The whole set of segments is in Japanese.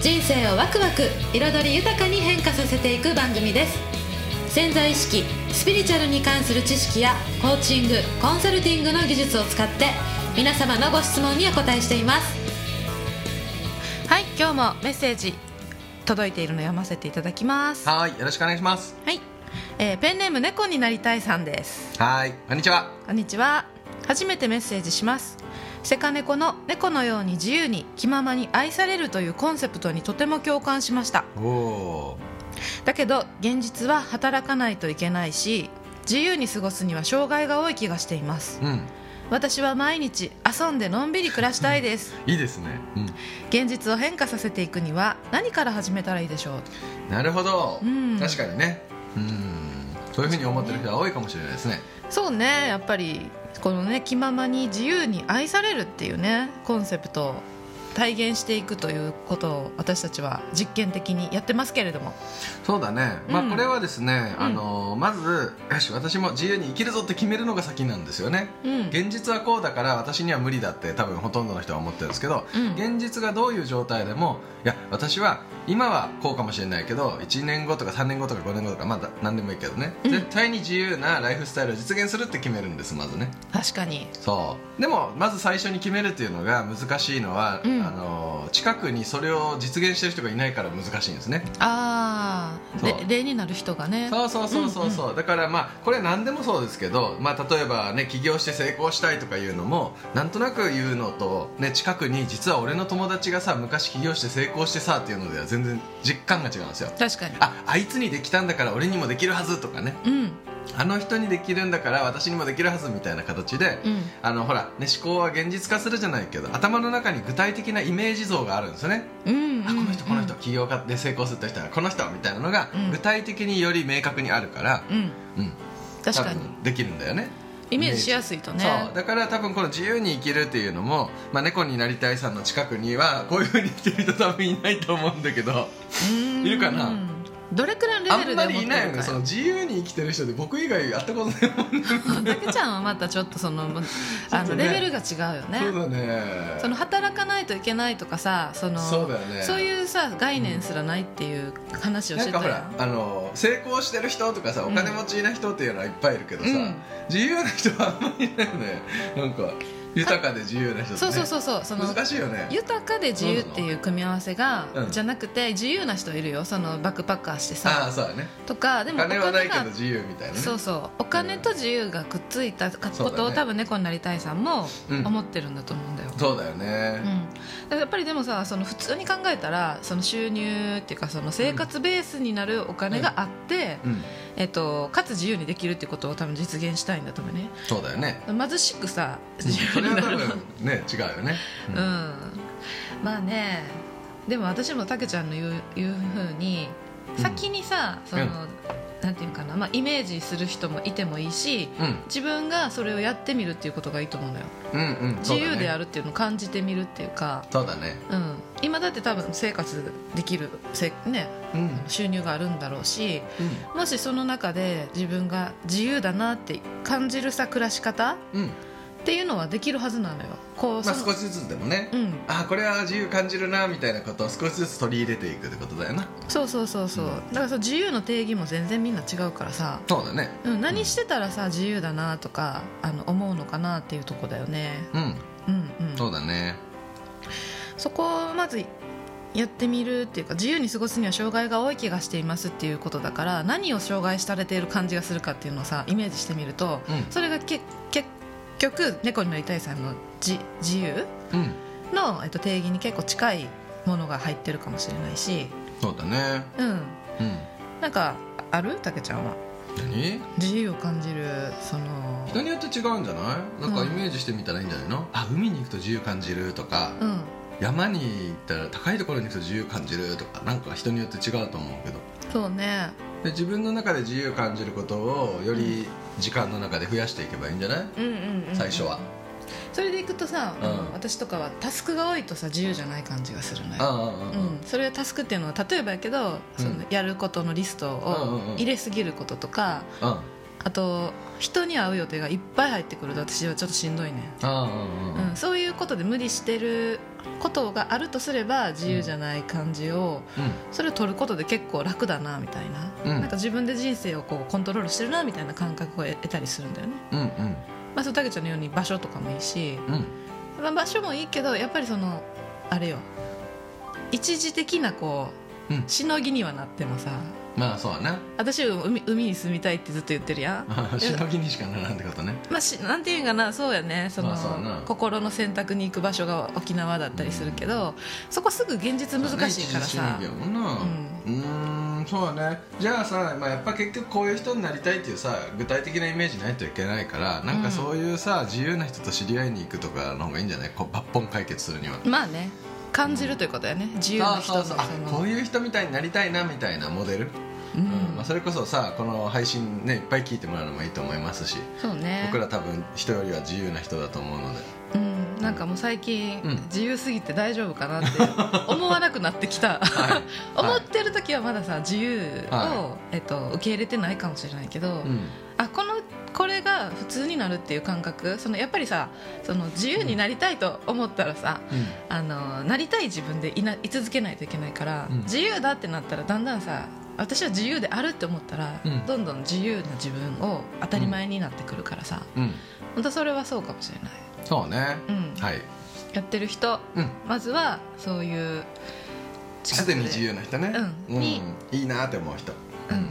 人生をワクワク彩り豊かに変化させていく番組です。潜在意識スピリチュアルに関する知識やコーチングコンサルティングの技術を使って皆様のご質問にお答えしています。はい今日もメッセージ届いているのを読ませていただきます。はいよろしくお願いします。はい、えーペンネーム猫になりたいさんです。はいこんにちは。こんにちは。初めてメッセージしますセカネコの猫のように自由に気ままに愛されるというコンセプトにとても共感しました。だけど現実は働かないといけないし自由に過ごすには障害が多い気がしています。うん。私は毎日遊んでのんびり暮らしたいです。いいですね。うん。現実を変化させていくには何から始めたらいいでしょう？なるほど、うん。確かにね。うん。そういうふうに思ってる人は多いかもしれないですね。そうね。やっぱりこのね気ままに自由に愛されるっていうねコンセプトを体現していくということを私たちは実験的にやってますけれども。そうだね、まあうん。これはですね、うん。あのまずよし私も自由に生きるぞって決めるのが先なんですよね。うん。現実はこうだから私には無理だって多分ほとんどの人は思ってるんですけど、うん。現実がどういう状態でもいや私は今はこうかもしれないけど1年後とか3年後とか5年後とかまだ何でもいいけどね、うん。絶対に自由なライフスタイルを実現するって決めるんですまずね。確かに。そう。でもまず最初に決めるっていうのが難しいのは、うん。あの近くにそれを実現してる人がいないから難しいんですね。ああ例になる人がね。そうそうそうそうそう、だからまあこれ何でもそうですけど、まあ、例えばね起業して成功したいとかいうのもなんとなく言うのと、ね、近くに実は俺の友達がさ昔起業して成功してさっていうのでは全然実感が違うんですよ。確かに。ああいつにできたんだから俺にもできるはずとかね。うん。あの人にできるんだから私にもできるはずみたいな形で、うん。あのほら、ね、思考は現実化するじゃないけど頭の中に具体的なイメージ像があるんですよね。うんあこの人この人起業家で成功する人はこの人みたいなのがうん。具体的により明確にあるから、うん。うん、確かに。できるんだよねイメージしやすいとね。そう。だから多分この自由に生きるっていうのも、まあ、猫になりたいさんの近くにはこういうふうに生きてる人多分いないと思うんだけど。うん。いるかな？どれくらいのあんまレベルで思ってりいないよ。ねその自由に生きてる人で僕以外やったことないもんねちゃんはまたちょっとその あのレベルが違うよね。そうだね。その働かないといけないとかさそのそうだよね。そういうさ概念すらないっていう話をなんかほしてたやん。らあの成功してる人とかさお金持ちな人っていうのはいっぱいいるけどさ、うん。自由な人はあんまりいないよね。なんか豊かで自由な人ね、そうそうそうそうその難しいよね。豊かで自由っていう組み合わせが、うん。じゃなくて自由な人いるよ。そのバックパッカーしてあさ。あそうだね。とかでもお金はないけがど自由みたいなね。そうそうお金と自由がくっついたかことを、そう多分猫になりたいさんもうん。思ってるんだと思うんだよ、そうだよね、うん、やっぱりでもさその普通に考えたらその収入っていうかその生活ベースになるお金があって、うん。えっと、かつ自由にできるっていうことを多分実現したいんだと思うね。そうだよね。貧しくさ自それは多分ね違うよね、うん、まあねでも私もたけちゃんの言う言うふうにうん。先にさ、その、うん。なんていうかな、まあ、イメージする人もいてもいいしうん。自分がそれをやってみるっていうことがいいと思うのよ。うんうん自由であるるっていうのを感じてみるっていうか。そうだね。うん、今だって多分生活できるせ、ね、うん。収入があるんだろうしうもしその中で自分が自由だなって感じるさ暮らし方っていうのはできるはずなのよ。こうまあ少しずつでもね、うん、あこれは自由感じるなみたいなことを少しずつ取り入れていくってことだよな。そうそうそうそう、うん。だからその自由の定義も全然みんな違うからさ、そうだね。うん、何してたらさ自由だなとかあの思うのかなっていうとこだよね。うん。うんうん。そうだね。そこをまずやってみるっていうか自由に過ごすには障害が多い気がしていますっていうことだから何を障害されている感じがするかっていうのをさイメージしてみると、うん。それがけ結局猫になりたいさんの自自由？うん。の、えっと、定義に結構近いものが入ってるかもしれないし。そうだね。うん。うん。なんかある？たけちゃんは。何？自由を感じるその。人によって違うんじゃない？なんかイメージしてみたらいいんじゃないの、あ海に行くと自由感じるとか、うん。山に行ったら高いところに行くと自由感じるとか。なんか人によって違うと思うけど。そうね。で自分の中で自由感じることをより時間の中で増やしていけばいいんじゃない、うんうんうん最初は。それでいくとさ、うん。私とかはタスクが多いとさ自由じゃない感じがするのよ。うん、それはタスクっていうのは例えばやけど、そのやることのリストうんうんうん。を入れすぎることとか、あと人に会う予定がいっぱい入ってくると私はちょっとしんどいね、うん、そういうことで無理してることがあるとすれば自由じゃない感じを、それを取ることで結構楽だなみたいな,、うん。なんか自分で人生をこうコントロールしてるなみたいな感覚を得たりするんだよね、うんうん。まあ、そうたけちゃんのように場所とかもいいし、うんうん。まあ、場所もいいけどやっぱりそのあれよ。一時的なこう、うん。しのぎにはなってもさ。まあそうだな。私は海海に住みたいってずっと言ってるやん。しのぎにしかならんってことね。まあ、しなんていうんかな。そうやね。その、まあそうやな。心の選択に行く場所が沖縄だったりするけど、そこすぐ現実難しいからさ。そうね一時しのぎやもんな。うーんそうだね。じゃあさ、まあ、やっぱ結局こういう人になりたいっていうさ具体的なイメージないといけないからなんかそういうさ、自由な人と知り合いに行くとかの方がいいんじゃない？こう抜本解決するには。まあね感じるということやね。自由な人のそうこういう人みたいになりたいなみたいなモデル、ううん。んまあ、それこそさこの配信ねいっぱい聞いてもらうのもいいと思いますしそうね。僕ら多分人よりは自由な人だと思うので。うん、なんかもう最近、うん。自由すぎて大丈夫かなって思わなくなってきた、はい。思ってる時はまださ自由を、はえっと、受け入れてないかもしれないけど、うん。あこのこれが普通になるっていう感覚。そのやっぱりさその自由になりたいと思ったらさ、うん。あのなりたい自分でいない続けないといけないから、うん。自由だってなったらだんだんさ私は自由であるって思ったら、うん。どんどん自由な自分を当たり前になってくるからさ、うん。本当それはそうかもしれない、そうね、うん。はい、やってる人うん、まずはそういうすでに自由な人ね、うん。にいいなって思う人、うん、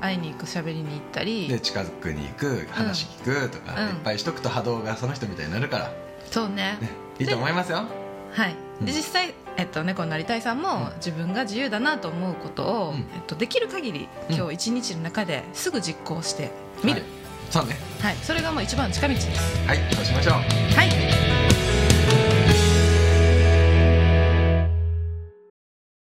会いに行く喋りに行ったり。で近くに行く話聞くとか、うん。いっぱいしとくと波動がその人みたいになるから、そうね。ね、いいと思いますよ。はい、うん。で実際、えっと、猫になりたいさんも、自分が自由だなと思うことを、うん。えっと、できる限りうん。今日一日の中ですぐ実行してみる、はい、そうねはいそれがもう一番近道ですはいそうしましょうはい